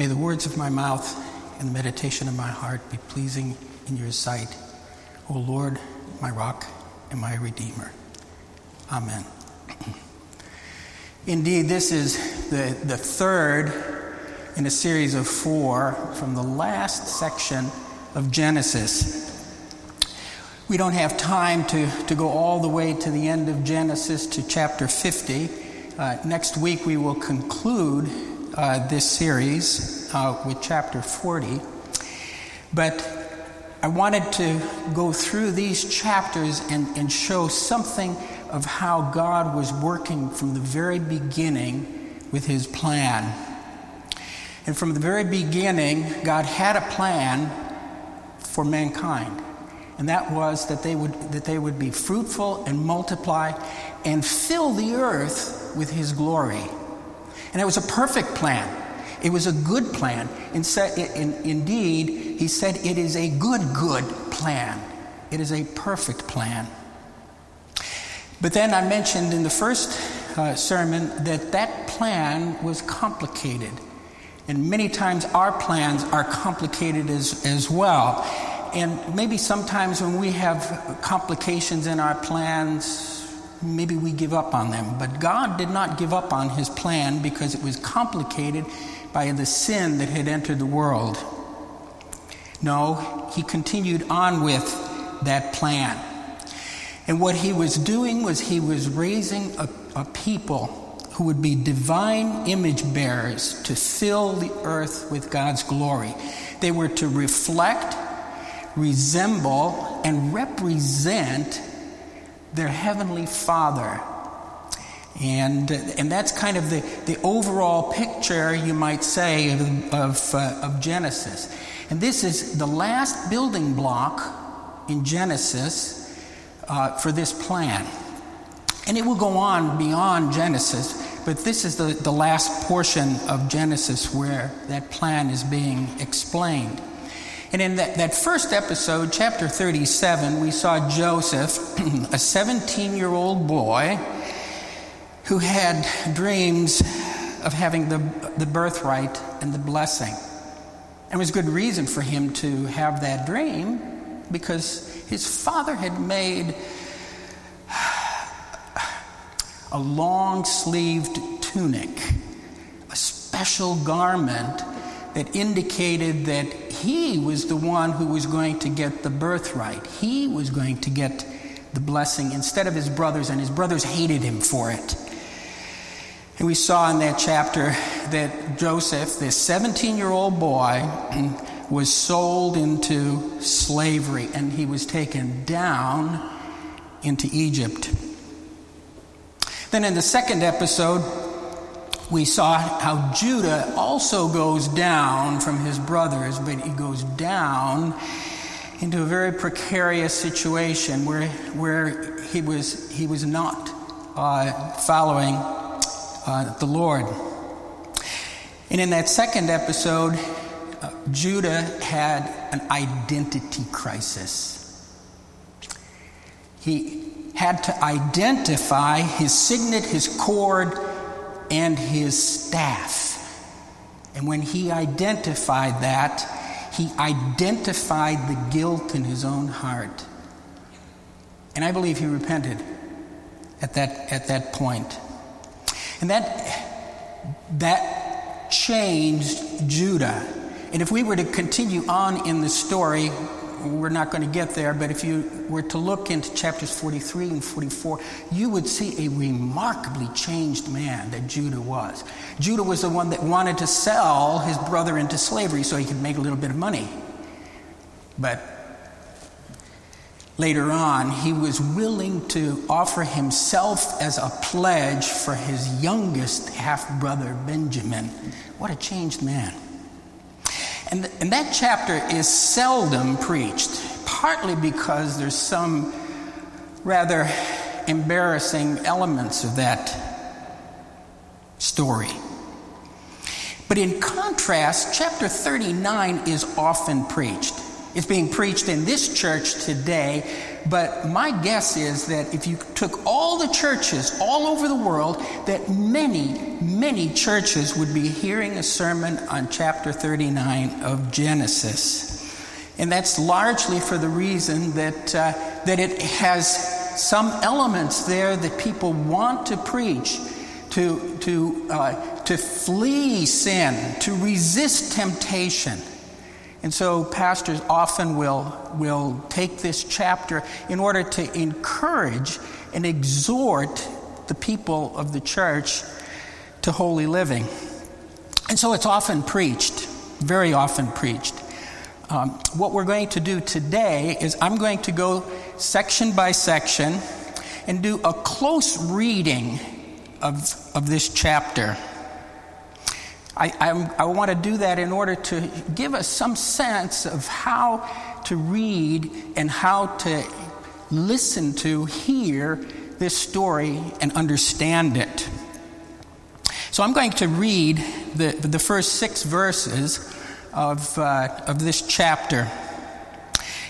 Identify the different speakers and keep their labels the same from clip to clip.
Speaker 1: May the words of my mouth and the meditation of my heart be pleasing in your sight, O Lord, my rock and my redeemer. Amen. Indeed, this is the, the third in a series of four from the last section of Genesis. We don't have time to, to go all the way to the end of Genesis to chapter 50. Uh, next week, we will conclude uh, this series uh, with chapter 40. But I wanted to go through these chapters and, and show something of how God was working from the very beginning with his plan. And from the very beginning, God had a plan for mankind. And that was that they would, that they would be fruitful and multiply and fill the earth with his glory. And it was a perfect plan. It was a good plan. Indeed, he said it is a good, good plan. It is a perfect plan. But then I mentioned in the first uh, sermon that that plan was complicated. And many times our plans are complicated as, as well. And maybe sometimes when we have complications in our plans, maybe we give up on them. But God did not give up on his plan because it was complicated by the sin that had entered the world. No, he continued on with that plan. And what he was doing was he was raising a, a people who would be divine image bearers to fill the earth with God's glory. They were to reflect, resemble, and represent their heavenly Father. And, and that's kind of the, the overall picture, you might say, of, of, uh, of Genesis. And this is the last building block in Genesis uh, for this plan. And it will go on beyond Genesis, but this is the, the last portion of Genesis where that plan is being explained. And in that, that first episode, chapter 37, we saw Joseph, a 17 year old boy who had dreams of having the, the birthright and the blessing. And was good reason for him to have that dream because his father had made a long sleeved tunic, a special garment that indicated that he was the one who was going to get the birthright. He was going to get the blessing instead of his brothers, and his brothers hated him for it. And we saw in that chapter that Joseph, this 17 year old boy, was sold into slavery and he was taken down into Egypt. Then in the second episode, we saw how Judah also goes down from his brothers, but he goes down into a very precarious situation where, where he, was, he was not uh, following uh, the Lord. And in that second episode, uh, Judah had an identity crisis. He had to identify his signet, his cord, and his staff. And when he identified that, he identified the guilt in his own heart. And I believe he repented at that, at that point. And that, that changed Judah. And if we were to continue on in the story, we're not going to get there, but if you were to look into chapters 43 and 44, you would see a remarkably changed man that Judah was. Judah was the one that wanted to sell his brother into slavery so he could make a little bit of money. But later on, he was willing to offer himself as a pledge for his youngest half brother, Benjamin. What a changed man. And, and that chapter is seldom preached, partly because there's some rather embarrassing elements of that story. But in contrast, chapter 39 is often preached. It's being preached in this church today, but my guess is that if you took all the churches all over the world, that many, many churches would be hearing a sermon on chapter 39 of Genesis. And that's largely for the reason that, uh, that it has some elements there that people want to preach to, to, uh, to flee sin, to resist temptation. And so pastors often will, will take this chapter in order to encourage and exhort the people of the church to holy living. And so it's often preached, very often preached. Um, what we're going to do today is I'm going to go section by section and do a close reading of, of this chapter. I, I, want to do that in order to give us some sense of how to read and how to listen to, hear this story and understand it. So I'm going to read the, the first six verses of, uh, of this chapter.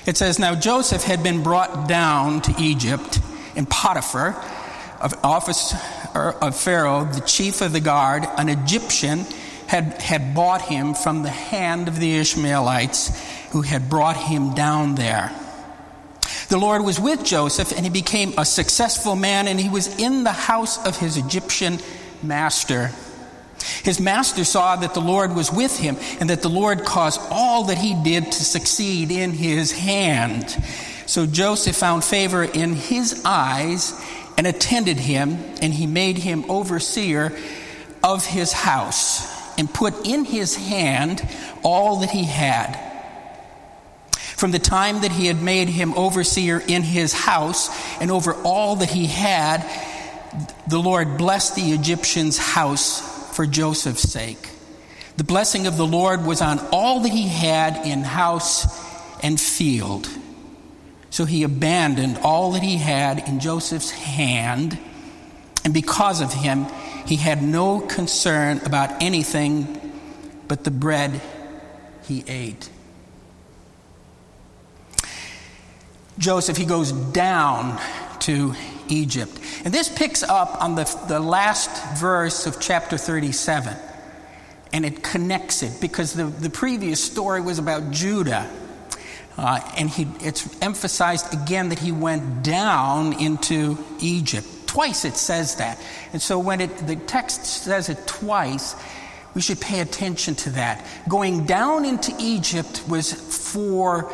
Speaker 1: It says, Now Joseph had been brought down to Egypt, and Potiphar, of office of Pharaoh, the chief of the guard, an Egyptian, had, had bought him from the hand of the Ishmaelites who had brought him down there. The Lord was with Joseph, and he became a successful man, and he was in the house of his Egyptian master. His master saw that the Lord was with him, and that the Lord caused all that he did to succeed in his hand. So Joseph found favor in his eyes and attended him, and he made him overseer of his house and put in his hand all that he had. From the time that he had made him overseer in his house and over all that he had, the Lord blessed the Egyptian's house for Joseph's sake. The blessing of the Lord was on all that he had in house and field. So he abandoned all that he had in Joseph's hand, and because of him, he had no concern about anything but the bread he ate. Joseph, he goes down to Egypt. And this picks up on the, the last verse of chapter 37. And it connects it because the, the previous story was about Judah. Uh, and he, it's emphasized again that he went down into Egypt. Twice it says that. And so when it, the text says it twice, we should pay attention to that. Going down into Egypt was for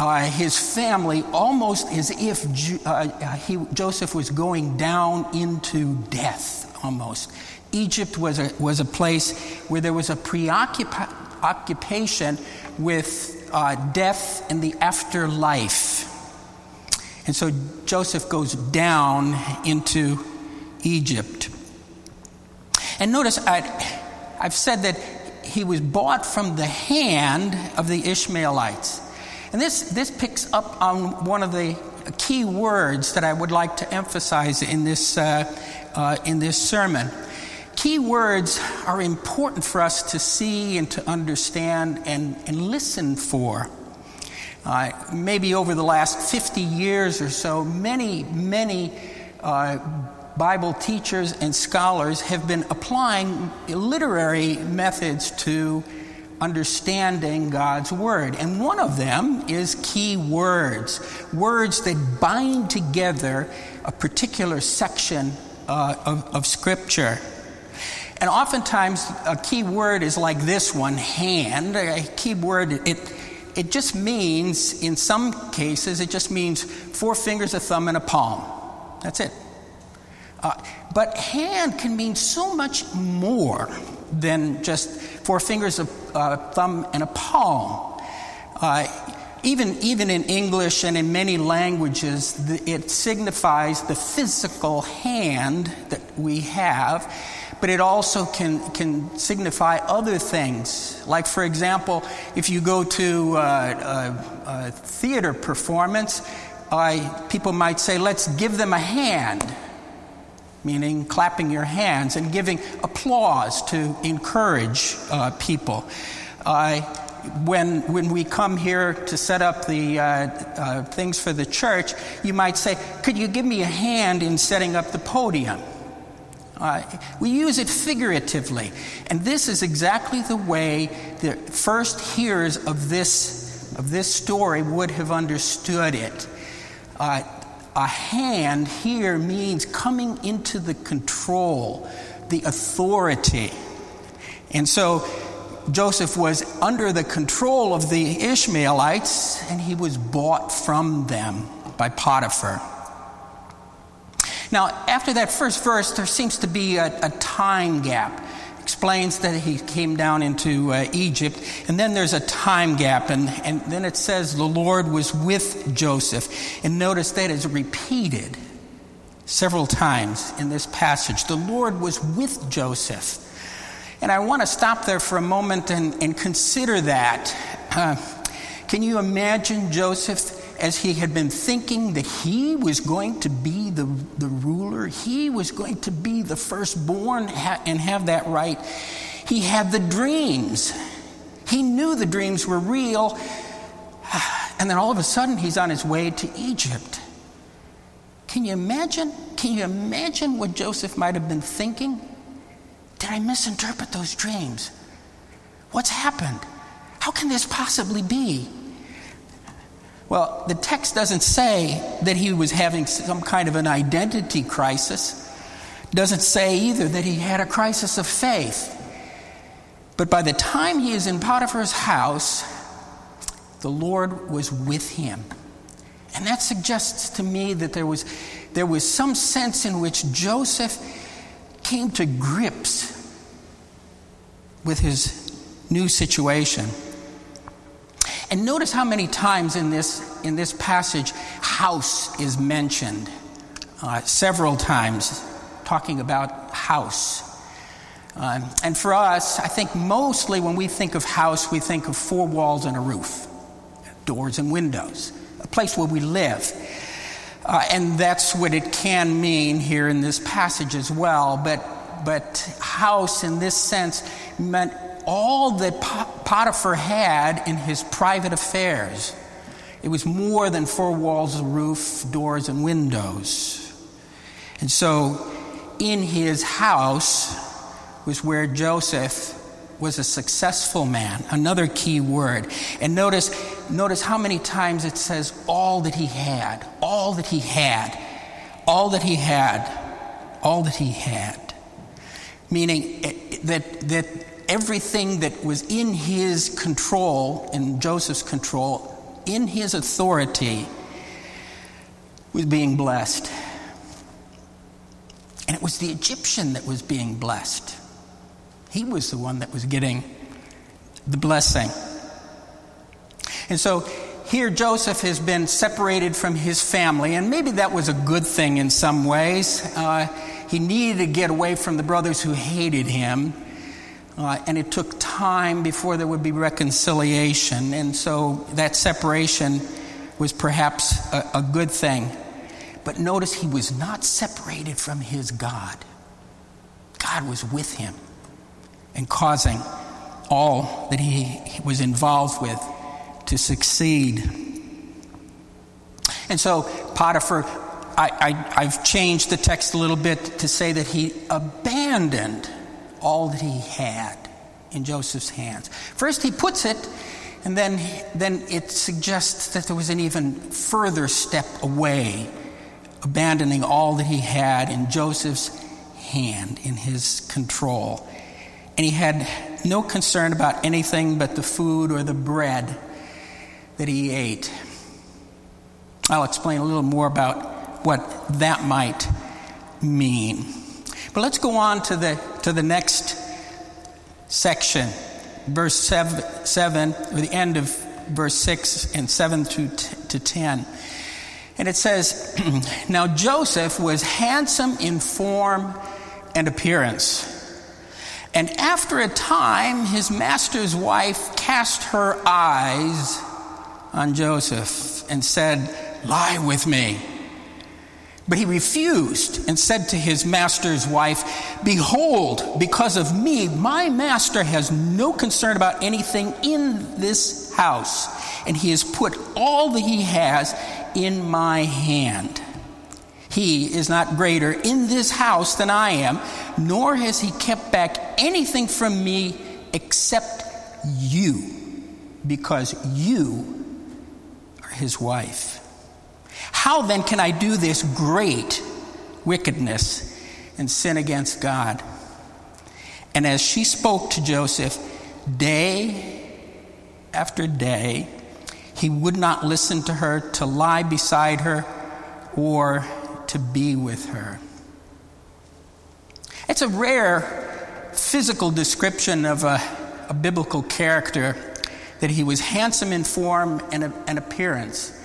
Speaker 1: uh, his family almost as if uh, he, Joseph was going down into death almost. Egypt was a, was a place where there was a preoccupation with uh, death and the afterlife. And so Joseph goes down into Egypt. And notice, I, I've said that he was bought from the hand of the Ishmaelites. And this, this picks up on one of the key words that I would like to emphasize in this, uh, uh, in this sermon. Key words are important for us to see and to understand and, and listen for. Uh, maybe over the last 50 years or so, many, many uh, Bible teachers and scholars have been applying literary methods to understanding God's Word. And one of them is key words, words that bind together a particular section uh, of, of Scripture. And oftentimes, a key word is like this one hand. A key word, it, it just means, in some cases, it just means four fingers, a thumb, and a palm. That's it. Uh, but hand can mean so much more than just four fingers, a uh, thumb, and a palm. Uh, even, even in English and in many languages, the, it signifies the physical hand that we have, but it also can, can signify other things. Like, for example, if you go to uh, a, a theater performance, people might say, let's give them a hand meaning clapping your hands and giving applause to encourage uh, people. Uh, when, when we come here to set up the uh, uh, things for the church, you might say, Could you give me a hand in setting up the podium? Uh, we use it figuratively. And this is exactly the way the first hearers of this, of this story would have understood it. Uh, a hand here means coming into the control, the authority. And so Joseph was under the control of the Ishmaelites, and he was bought from them by Potiphar. Now, after that first verse, there seems to be a, a time gap. Explains that he came down into uh, Egypt, and then there's a time gap, and, and then it says the Lord was with Joseph. And notice that is repeated several times in this passage. The Lord was with Joseph. And I want to stop there for a moment and, and consider that. Uh, can you imagine Joseph as he had been thinking that he was going to be the, the ruler? He was going to be the firstborn and have that right. He had the dreams. He knew the dreams were real. And then all of a sudden, he's on his way to Egypt. Can you imagine? Can you imagine what Joseph might have been thinking? Did I misinterpret those dreams? What's happened? How can this possibly be? Well, the text doesn't say that he was having some kind of an identity crisis. Doesn't say either that he had a crisis of faith. But by the time he is in Potiphar's house, the Lord was with him. And that suggests to me that there was, there was some sense in which Joseph came to grips with his new situation. And notice how many times in this, in this passage house is mentioned. Uh, several times, talking about house. Uh, and for us, I think mostly when we think of house, we think of four walls and a roof, doors and windows, a place where we live. Uh, and that's what it can mean here in this passage as well. But but house in this sense meant all that Potiphar had in his private affairs. It was more than four walls, a roof, doors, and windows. And so, in his house was where Joseph was a successful man. Another key word. And notice, notice how many times it says all that he had, all that he had, all that he had, all that he had meaning eh, that, that everything that was in his control, in Joseph's control, in his authority, was being blessed. And it was the Egyptian that was being blessed. He was the one that was getting the blessing. And so here Joseph has been separated from his family, and maybe that was a good thing in some ways. Uh, he needed to get away from the brothers who hated him. Uh, and it took time before there would be reconciliation. And so that separation was perhaps a, a good thing. But notice he was not separated from his God. God was with him and causing all that he was involved with to succeed. And so Potiphar I, I, have changed the text a little bit to say that he abandoned all that he had in Joseph's hands. First, he puts it, and then, then it suggests that there was an even further step away, abandoning all that he had in Joseph's hand, in his control. And he had no concern about anything but the food or the bread that he ate. I'll explain a little more about what that might mean. But let's go on to the, to the next section, verse 7, seven or the end of verse 6 and 7 to, to 10. And it says, Now Joseph was handsome in form and appearance. And after a time, his master's wife cast her eyes on Joseph and said, Lie with me. But he refused and said to his master's wife, Behold, because of me, my master has no concern about anything in this house, and he has put all that he has in my hand. He is not greater in this house than I am, nor has he kept back anything from me except you, because you are his wife. How then can I do this great wickedness and sin against God? And as she spoke to Joseph day after day, he would not listen to her to lie beside her or to be with her. It's a rare physical description of a, a biblical character that he was handsome in form and, and appearance.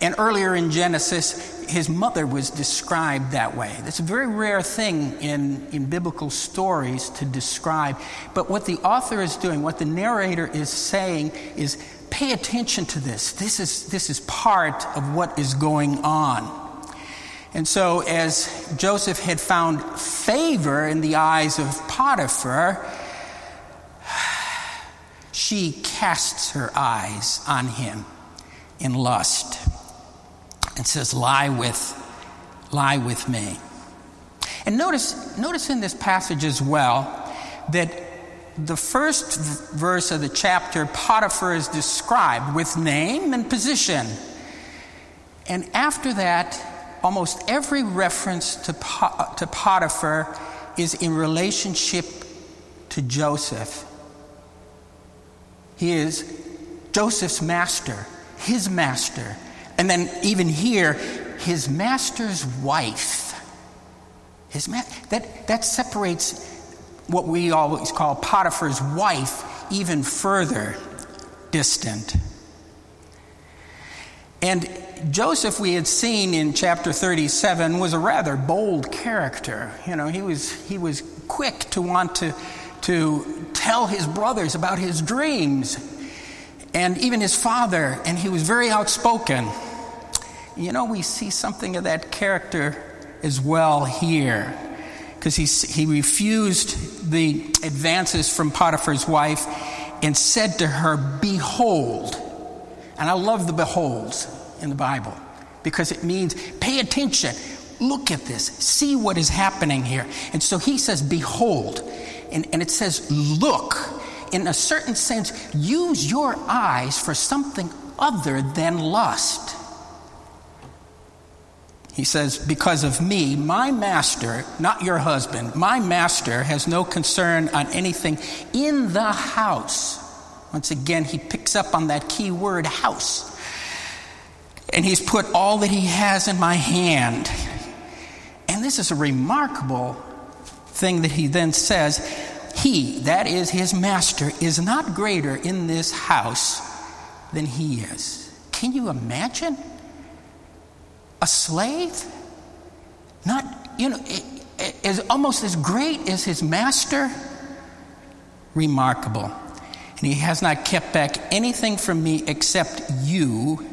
Speaker 1: And earlier in Genesis, his mother was described that way. That's a very rare thing in, in biblical stories to describe. But what the author is doing, what the narrator is saying, is pay attention to this. This is, this is part of what is going on. And so, as Joseph had found favor in the eyes of Potiphar, she casts her eyes on him in lust and says, Lie with, lie with me. And notice, notice in this passage as well that the first verse of the chapter, Potiphar is described with name and position. And after that, almost every reference to, to Potiphar is in relationship to Joseph. He is Joseph's master, his master. And then, even here, his master's wife. His ma- that, that separates what we always call Potiphar's wife even further distant. And Joseph, we had seen in chapter 37, was a rather bold character. You know, he was, he was quick to want to, to tell his brothers about his dreams and even his father, and he was very outspoken you know, we see something of that character as well here. Because he, he refused the advances from Potiphar's wife and said to her, Behold. And I love the beholds in the Bible because it means pay attention, look at this, see what is happening here. And so he says, Behold. And, and it says, Look. In a certain sense, use your eyes for something other than lust. He says, Because of me, my master, not your husband, my master has no concern on anything in the house. Once again, he picks up on that key word, house. And he's put all that he has in my hand. And this is a remarkable thing that he then says He, that is his master, is not greater in this house than he is. Can you imagine? A slave, not, you know, is almost as great as his master. Remarkable. And he has not kept back anything from me except you.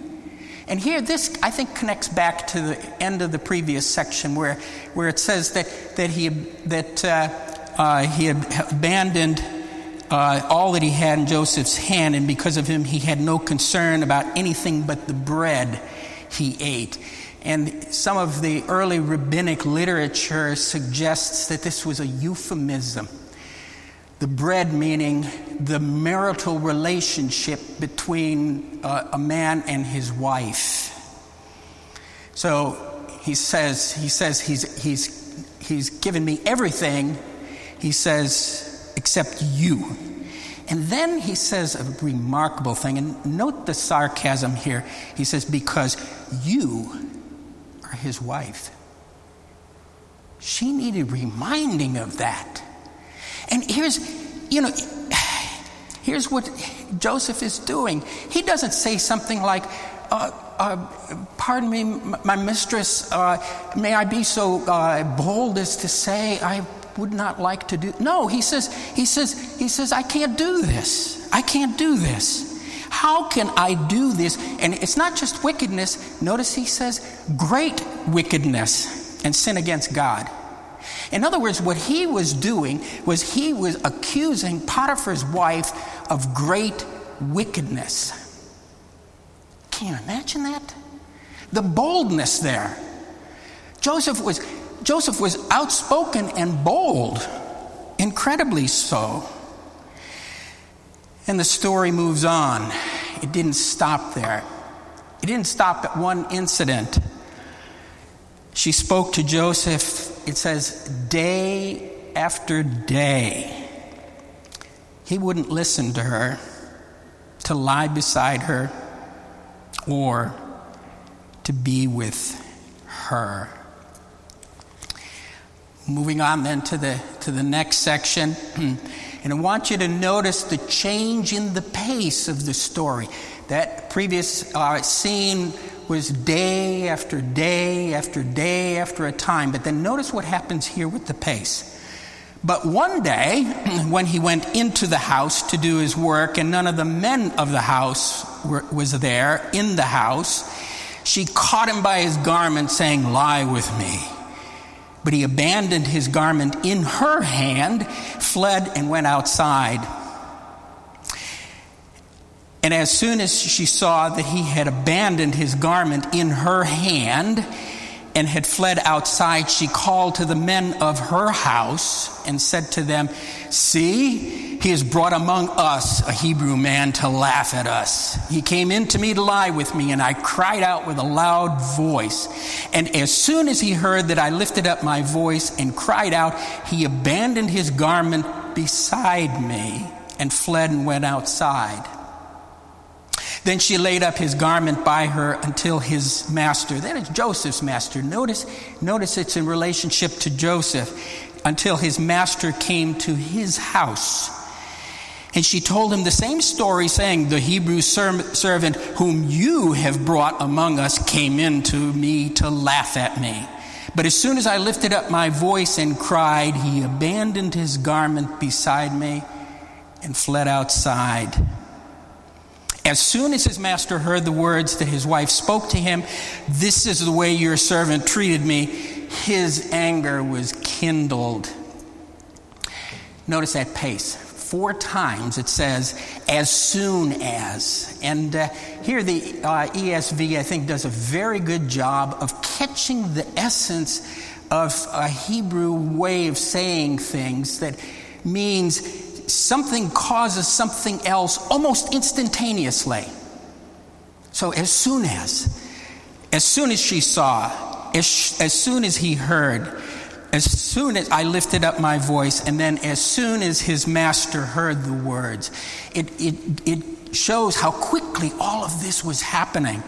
Speaker 1: And here, this I think connects back to the end of the previous section where, where it says that, that, he, that uh, uh, he had abandoned uh, all that he had in Joseph's hand, and because of him, he had no concern about anything but the bread he ate. And some of the early rabbinic literature suggests that this was a euphemism. The bread meaning the marital relationship between uh, a man and his wife. So he says, he says he's, he's, he's given me everything, he says, except you. And then he says a remarkable thing, and note the sarcasm here. He says, Because you are his wife. She needed reminding of that. And here's, you know, here's what Joseph is doing. He doesn't say something like, uh, uh, pardon me, my mistress, uh, may I be so uh, bold as to say I would not like to do. No, he says, he says, he says, I can't do this. I can't do this. How can I do this? And it's not just wickedness. Notice he says great wickedness and sin against God. In other words, what he was doing was he was accusing Potiphar's wife of great wickedness. Can you imagine that? The boldness there. Joseph was, Joseph was outspoken and bold, incredibly so. And the story moves on. It didn't stop there. It didn't stop at one incident. She spoke to Joseph, it says, day after day. He wouldn't listen to her, to lie beside her, or to be with her. Moving on then to the, to the next section. And I want you to notice the change in the pace of the story. That previous uh, scene was day after day after day after a time. But then notice what happens here with the pace. But one day, when he went into the house to do his work, and none of the men of the house were, was there in the house, she caught him by his garment, saying, Lie with me. But he abandoned his garment in her hand, fled, and went outside. And as soon as she saw that he had abandoned his garment in her hand and had fled outside, she called to the men of her house and said to them, See, he has brought among us a Hebrew man to laugh at us. He came in to me to lie with me, and I cried out with a loud voice. And as soon as he heard that I lifted up my voice and cried out, he abandoned his garment beside me and fled and went outside. Then she laid up his garment by her until his master, that is Joseph's master. Notice, notice it's in relationship to Joseph, until his master came to his house. And she told him the same story, saying, The Hebrew servant whom you have brought among us came in to me to laugh at me. But as soon as I lifted up my voice and cried, he abandoned his garment beside me and fled outside. As soon as his master heard the words that his wife spoke to him, This is the way your servant treated me, his anger was kindled. Notice that pace four times it says, as soon as. And uh, here the uh, ESV, I think, does a very good job of catching the essence of a Hebrew way of saying things that means something causes something else almost instantaneously. So, as soon as, as soon as she saw, as, as soon as he heard, as soon as I lifted up my voice, and then as soon as his master heard the words, it, it, it shows how quickly all of this was happening.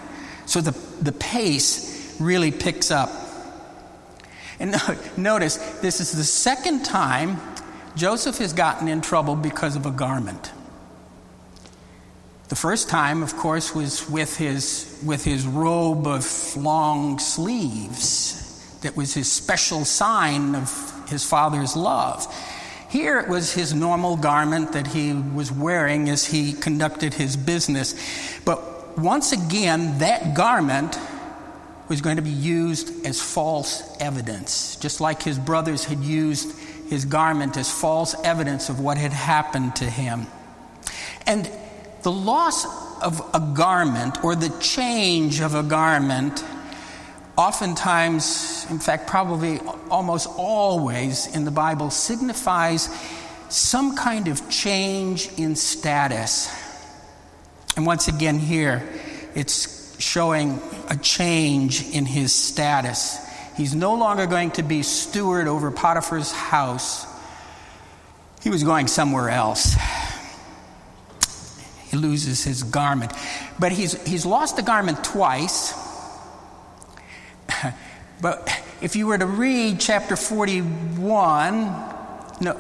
Speaker 1: So the, the pace really picks up. And notice, this is the second time Joseph has gotten in trouble because of a garment. The first time, of course, was with his, with his robe of long sleeves that was his special sign of his father's love. Here it was his normal garment that he was wearing as he conducted his business. But once again, that garment was going to be used as false evidence, just like his brothers had used his garment as false evidence of what had happened to him. And the loss of a garment or the change of a garment oftentimes, in fact, probably almost always in the Bible, signifies some kind of change in status. And once again, here, it's showing a change in his status. He's no longer going to be steward over Potiphar's house, he was going somewhere else. He loses his garment. But he's, he's lost the garment twice. but if you were to read chapter 41, no,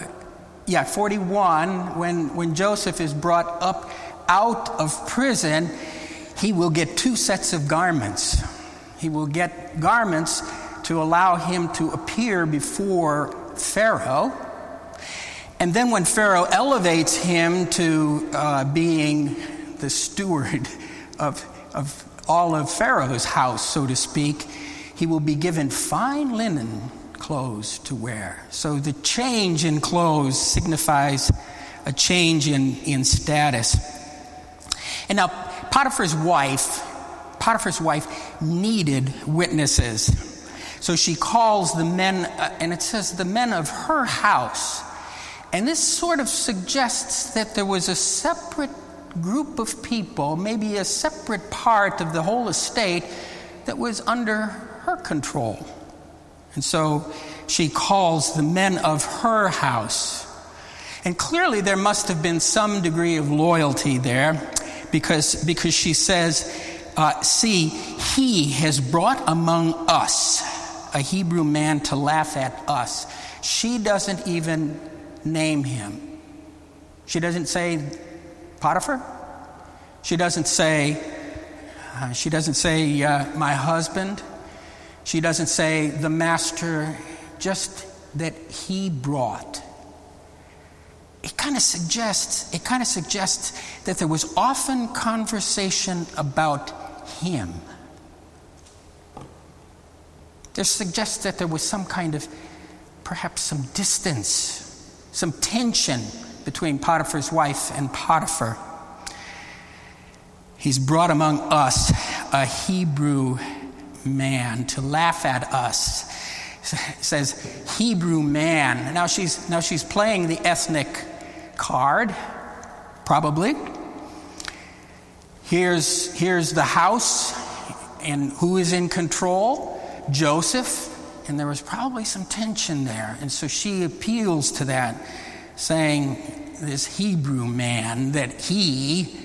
Speaker 1: yeah, 41, when, when Joseph is brought up out of prison, he will get two sets of garments. He will get garments to allow him to appear before Pharaoh. And then when Pharaoh elevates him to uh, being the steward of, of all of Pharaoh's house, so to speak. He will be given fine linen clothes to wear. So the change in clothes signifies a change in, in status. And now, Potiphar's wife, Potiphar's wife needed witnesses. So she calls the men, uh, and it says the men of her house. And this sort of suggests that there was a separate group of people, maybe a separate part of the whole estate, that was under her control. And so she calls the men of her house. And clearly there must have been some degree of loyalty there because, because she says, uh, See, he has brought among us a Hebrew man to laugh at us. She doesn't even name him. She doesn't say Potiphar. She doesn't say, uh, she doesn't say uh, my husband. She doesn't say the master, just that he brought. It kind of suggests, it kind of suggests that there was often conversation about him. This suggests that there was some kind of, perhaps some distance, some tension between Potiphar's wife and Potiphar. He's brought among us a Hebrew man to laugh at us. It says Hebrew man. Now she's now she's playing the ethnic card, probably. Here's here's the house, and who is in control? Joseph, and there was probably some tension there. And so she appeals to that, saying, This Hebrew man that he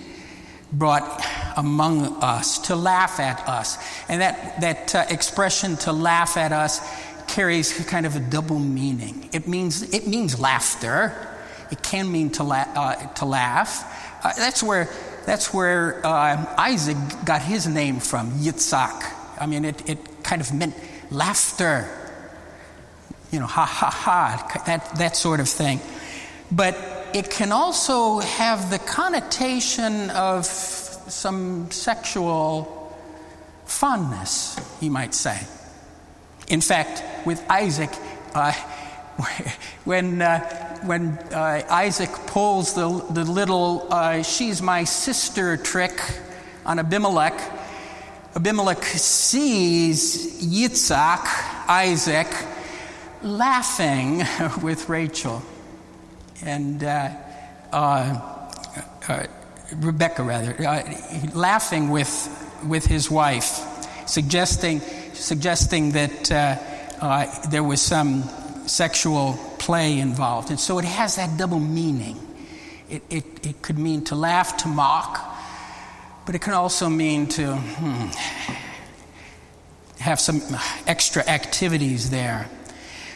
Speaker 1: brought among us to laugh at us. And that, that uh, expression to laugh at us carries kind of a double meaning. It means, it means laughter, it can mean to, la- uh, to laugh. Uh, that's where, that's where uh, Isaac got his name from, Yitzhak. I mean, it, it kind of meant laughter, you know, ha ha ha, that, that sort of thing. But it can also have the connotation of some sexual fondness, you might say. In fact, with Isaac, uh, when, uh, when uh, Isaac pulls the, the little uh, she's my sister trick on Abimelech, Abimelech sees Yitzhak, Isaac, laughing with Rachel and uh, uh, uh, Rebecca, rather, uh, laughing with, with his wife, suggesting, suggesting that uh, uh, there was some sexual play involved. And so it has that double meaning. It, it, it could mean to laugh, to mock, but it can also mean to hmm, have some extra activities there.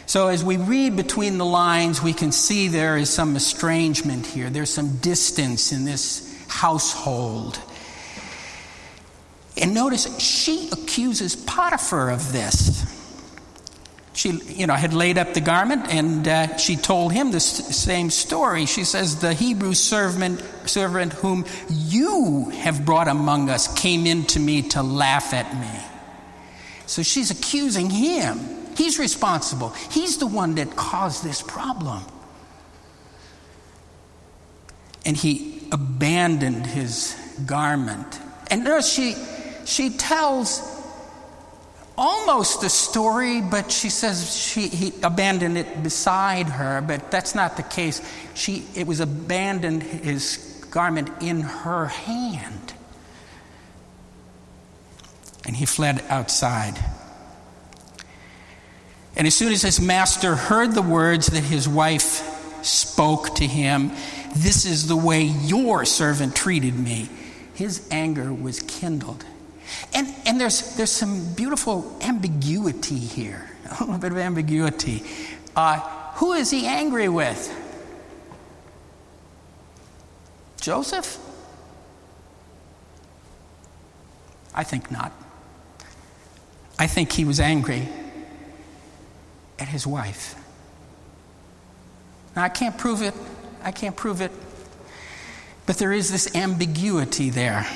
Speaker 1: So, as we read between the lines, we can see there is some estrangement here. There's some distance in this household. And notice, she accuses Potiphar of this. She, you know, had laid up the garment, and uh, she told him the same story. She says, "The Hebrew servant, servant whom you have brought among us, came in to me to laugh at me." So she's accusing him. He's responsible. He's the one that caused this problem. And he abandoned his garment. And notice she she tells almost a story, but she says she, he abandoned it beside her, but that's not the case. She, it was abandoned his garment in her hand. And he fled outside. And as soon as his master heard the words that his wife spoke to him, This is the way your servant treated me, his anger was kindled. And, and there's, there's some beautiful ambiguity here, a little bit of ambiguity. Uh, who is he angry with? Joseph? I think not. I think he was angry at his wife. Now, I can't prove it. I can't prove it. But there is this ambiguity there.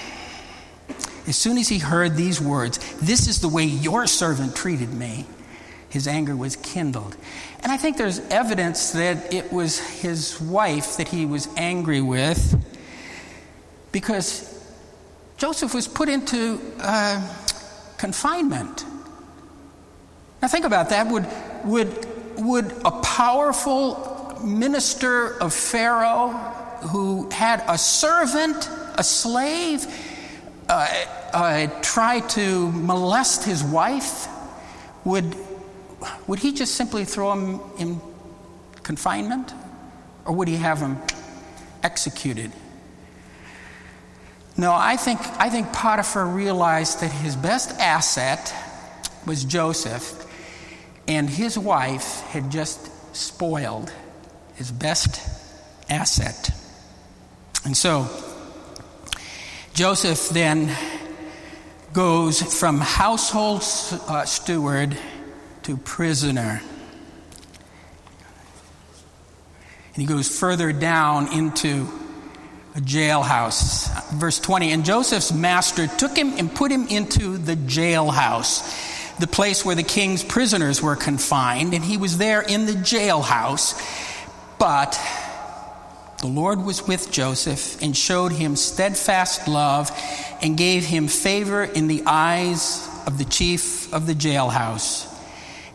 Speaker 1: As soon as he heard these words, This is the way your servant treated me, his anger was kindled. And I think there's evidence that it was his wife that he was angry with because Joseph was put into uh, confinement. Now, think about that. Would, would, would a powerful minister of Pharaoh who had a servant, a slave, uh, try to molest his wife? Would, would he just simply throw him in confinement? Or would he have him executed? No, I think, I think Potiphar realized that his best asset was Joseph, and his wife had just spoiled his best asset. And so, Joseph then goes from household uh, steward to prisoner. And he goes further down into a jailhouse. Verse 20 And Joseph's master took him and put him into the jailhouse, the place where the king's prisoners were confined, and he was there in the jailhouse. But the Lord was with Joseph and showed him steadfast love and gave him favor in the eyes of the chief of the jailhouse.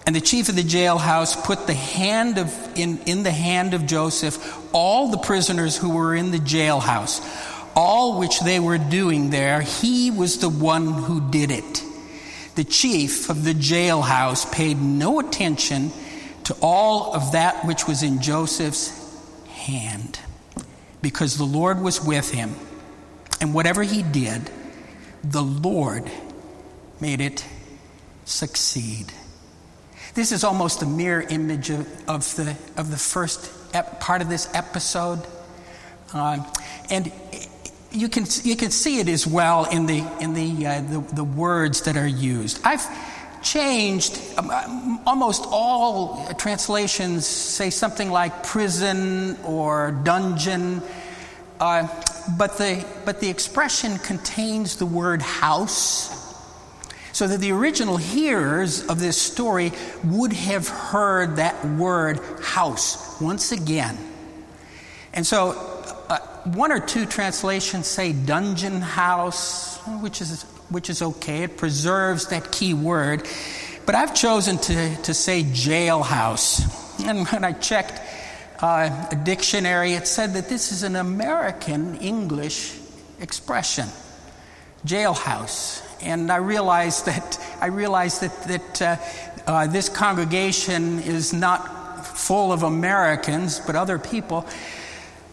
Speaker 1: And the chief of the jailhouse put the hand of, in, in the hand of Joseph all the prisoners who were in the jailhouse. All which they were doing there, he was the one who did it. The chief of the jailhouse paid no attention to all of that which was in Joseph's hand, because the Lord was with him. And whatever he did, the Lord made it succeed. This is almost a mirror image of, of the, of the first ep- part of this episode. Uh, and you can, you can see it as well in, the, in the, uh, the, the, words that are used. I've changed, um, almost all translations say something like prison or dungeon. Uh, but, the, but the expression contains the word house so that the original hearers of this story would have heard that word house once again. And so uh, one or two translations say dungeon house, which is, which is okay. It preserves that key word. But I've chosen to, to say jailhouse. And when I checked uh, a dictionary, it said that this is an American English expression jailhouse and I realized that I realized that that uh, uh, this congregation is not full of Americans, but other people.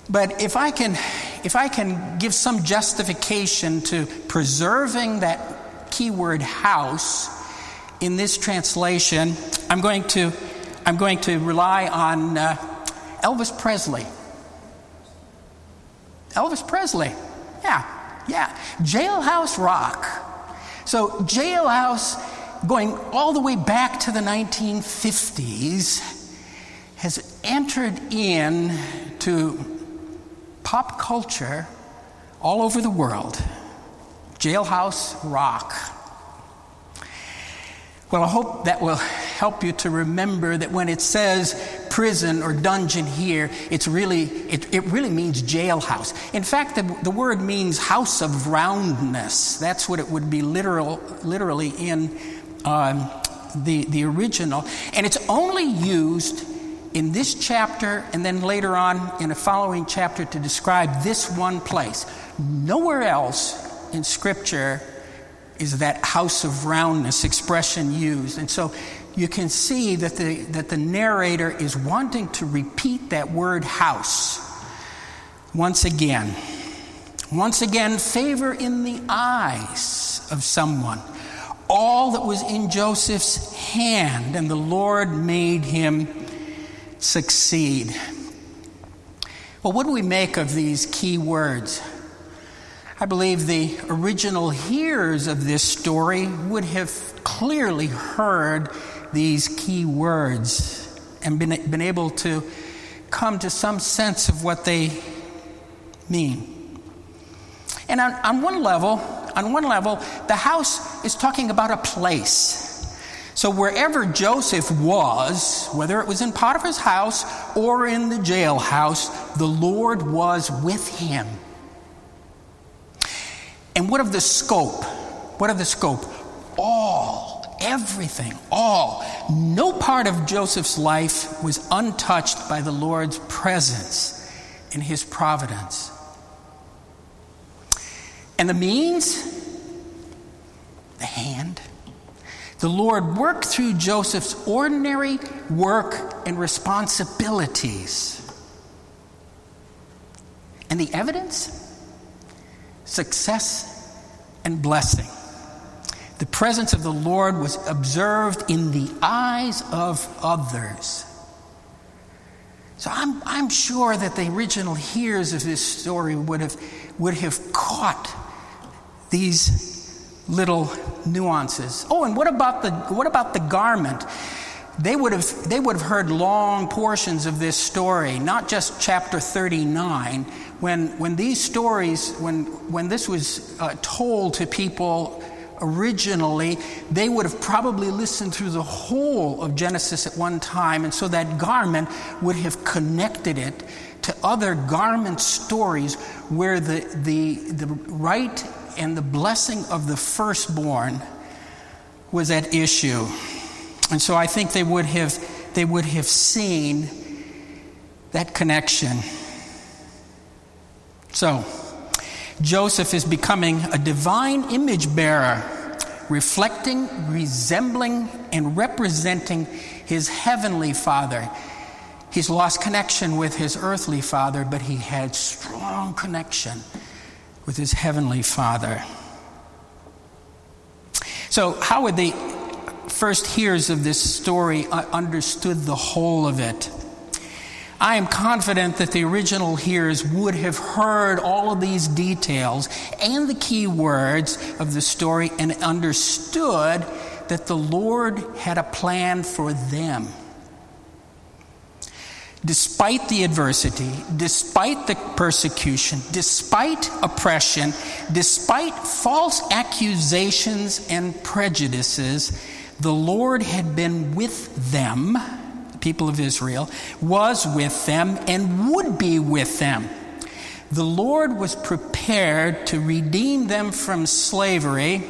Speaker 1: But if I can, if I can give some justification to preserving that keyword house in this translation, I'm going to, I'm going to rely on uh, Elvis Presley. Elvis Presley, yeah, yeah, Jailhouse Rock. So, jailhouse, going all the way back to the 1950s, has entered in to pop culture all over the world. Jailhouse rock. Well, I hope that will help you to remember that when it says prison or dungeon here, it's really, it, it really means jailhouse. In fact, the, the word means house of roundness. That's what it would be literal, literally in um, the, the original. And it's only used in this chapter and then later on in a following chapter to describe this one place. Nowhere else in Scripture is that house of roundness expression used. And so you can see that the, that the narrator is wanting to repeat that word house once again. Once again, favor in the eyes of someone. All that was in Joseph's hand, and the Lord made him succeed. Well, what do we make of these key words? I believe the original hearers of this story would have clearly heard these key words and been, been able to come to some sense of what they mean. And on, on one level, on one level, the house is talking about a place. So wherever Joseph was, whether it was in Potiphar's house or in the jailhouse, the Lord was with him. And what of the scope? What of the scope? All, everything, all. No part of Joseph's life was untouched by the Lord's presence and his providence. And the means? The hand. The Lord worked through Joseph's ordinary work and responsibilities. And the evidence? Success and blessing. The presence of the Lord was observed in the eyes of others. So I'm, I'm sure that the original hearers of this story would have, would have caught these little nuances. Oh, and what about the, what about the garment? They would, have, they would have heard long portions of this story, not just chapter 39. When, when these stories, when, when this was uh, told to people originally, they would have probably listened through the whole of Genesis at one time, and so that garment would have connected it to other garment stories where the, the, the right and the blessing of the firstborn was at issue. And so I think they would have, they would have seen that connection. So, Joseph is becoming a divine image bearer, reflecting, resembling, and representing his heavenly father. He's lost connection with his earthly father, but he had strong connection with his heavenly father. So, how would the first hearers of this story understood the whole of it? I am confident that the original hearers would have heard all of these details and the key words of the story and understood that the Lord had a plan for them. Despite the adversity, despite the persecution, despite oppression, despite false accusations and prejudices, the Lord had been with them the people of Israel, was with them and would be with them. The Lord was prepared to redeem them from slavery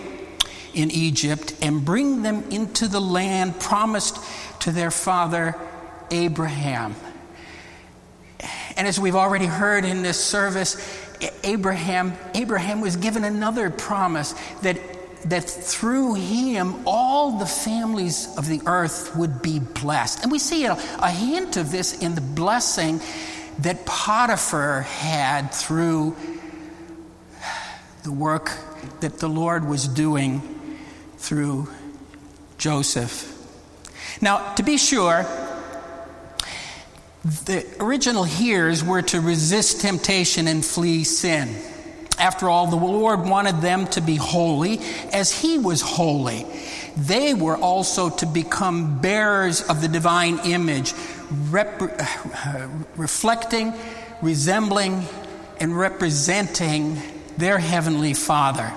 Speaker 1: in Egypt and bring them into the land promised to their father Abraham. And as we've already heard in this service, Abraham, Abraham was given another promise that that through him all the families of the earth would be blessed. And we see a, a hint of this in the blessing that Potiphar had through the work that the Lord was doing through Joseph. Now, to be sure, the original hearers were to resist temptation and flee sin. After all, the Lord wanted them to be holy as He was holy. They were also to become bearers of the divine image, rep- reflecting, resembling, and representing their heavenly Father.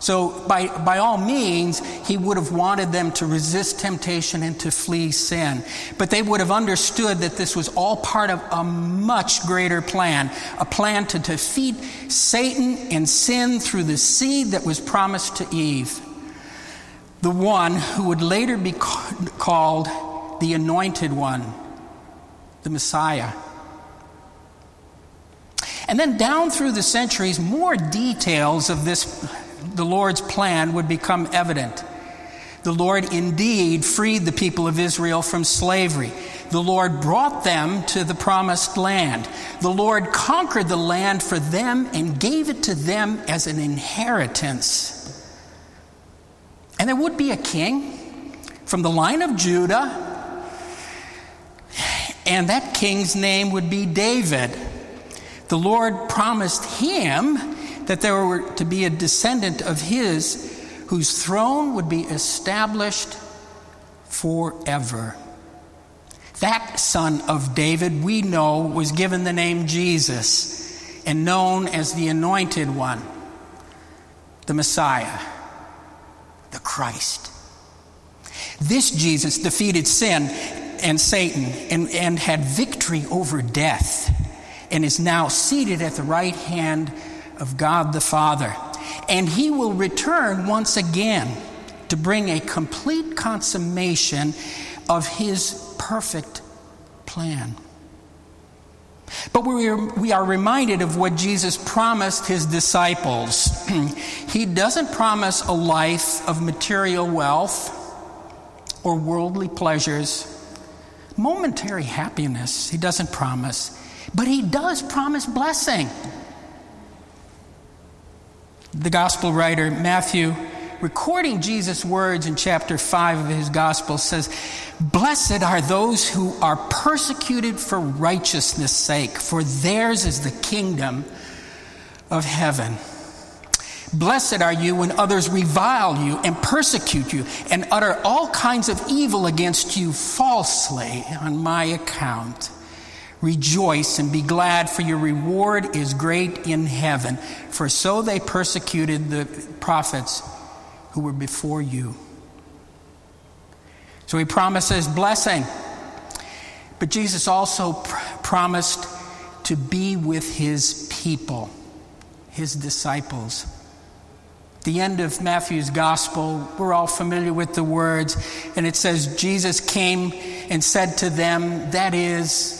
Speaker 1: So, by, by all means, he would have wanted them to resist temptation and to flee sin. But they would have understood that this was all part of a much greater plan a plan to defeat Satan and sin through the seed that was promised to Eve, the one who would later be called the Anointed One, the Messiah. And then down through the centuries, more details of this the Lord's plan would become evident. The Lord indeed freed the people of Israel from slavery. The Lord brought them to the promised land. The Lord conquered the land for them and gave it to them as an inheritance. And there would be a king from the line of Judah, and that king's name would be David. The Lord promised him that there were to be a descendant of his whose throne would be established forever. That son of David, we know, was given the name Jesus. and known as the Anointed One, the Messiah, the Christ. This Jesus defeated sin and Satan and, and had victory over death and is now seated at the right hand of God the Father. And he will return once again to bring a complete consummation of his perfect plan. But we are, we are reminded of what Jesus promised his disciples. he doesn't promise a life of material wealth or worldly pleasures, momentary happiness, he doesn't promise. But he does promise blessing. The gospel writer Matthew, recording Jesus' words in chapter 5 of his gospel, says, Blessed are those who are persecuted for righteousness' sake, for theirs is the kingdom of heaven. Blessed are you when others revile you and persecute you and utter all kinds of evil against you falsely on my account. Rejoice and be glad, for your reward is great in heaven. For so they persecuted the prophets who were before you. So he promises blessing. But Jesus also pr- promised to be with his people, his disciples. The end of Matthew's gospel, we're all familiar with the words, and it says, Jesus came and said to them, that is,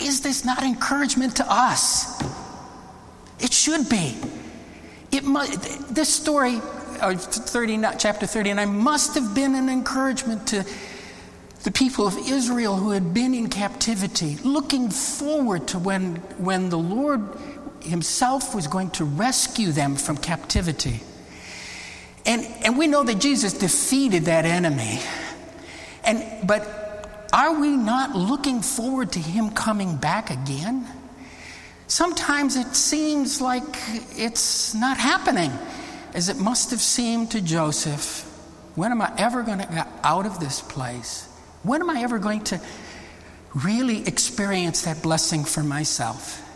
Speaker 1: Is this not encouragement to us? It should be. It must, this story, uh, 30, chapter 39, must have been an encouragement to the people of Israel who had been in captivity, looking forward to when, when the Lord Himself was going to rescue them from captivity. And, and we know that Jesus defeated that enemy. And, but are we not looking forward to Him coming back again? Sometimes it seems like it's not happening, as it must have seemed to Joseph. When am I ever going to get out of this place? When am I ever going to really experience that blessing for myself?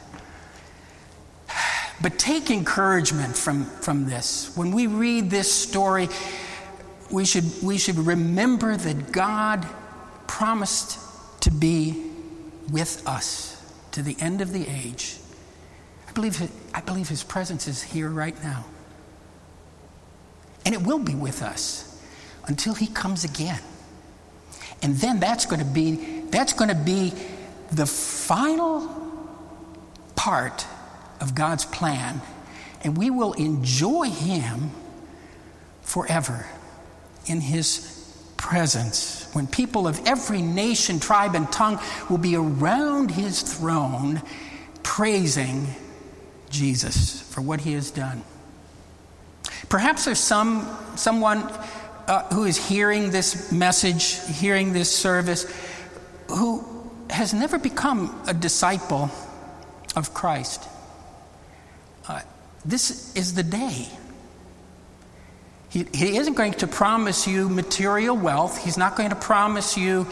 Speaker 1: But take encouragement from, from this. When we read this story, we should, we should remember that God promised to be with us to the end of the age. I believe, I believe his presence is here right now. And it will be with us until he comes again. And then that's going to be that's going to be the final part of God's plan and we will enjoy him forever in his presence, when people of every nation, tribe, and tongue will be around his throne praising Jesus for what he has done. Perhaps there's some, someone uh, who is hearing this message, hearing this service, who has never become a disciple of Christ. Uh, this is the day. He, he isn't going to promise you material wealth. He's not going to promise you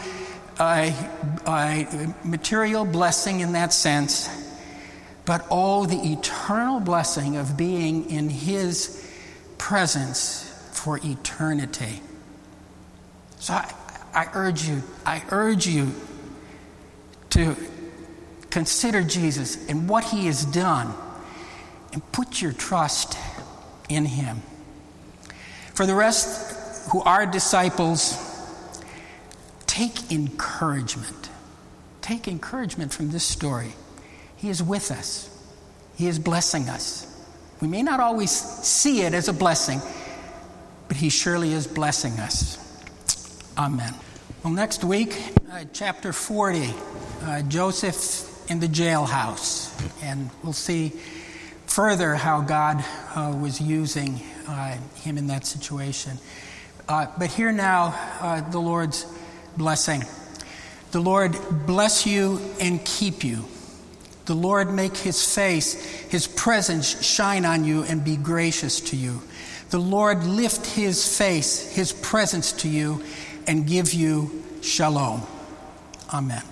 Speaker 1: a, material blessing in that sense. But oh, the eternal blessing of being in His presence for eternity. So I, I urge you, I urge you to consider Jesus and what He has done and put your trust in Him. For the rest who are disciples, take encouragement. Take encouragement from this story. He is with us, He is blessing us. We may not always see it as a blessing, but He surely is blessing us. Amen. Well, next week, uh, chapter 40, uh, Joseph in the jailhouse. And we'll see further how God uh, was using uh, him in that situation. Uh, but here now, uh, the Lord's blessing. The Lord bless you and keep you. The Lord make his face, his presence shine on you and be gracious to you. The Lord lift his face, his presence to you, and give you shalom. Amen.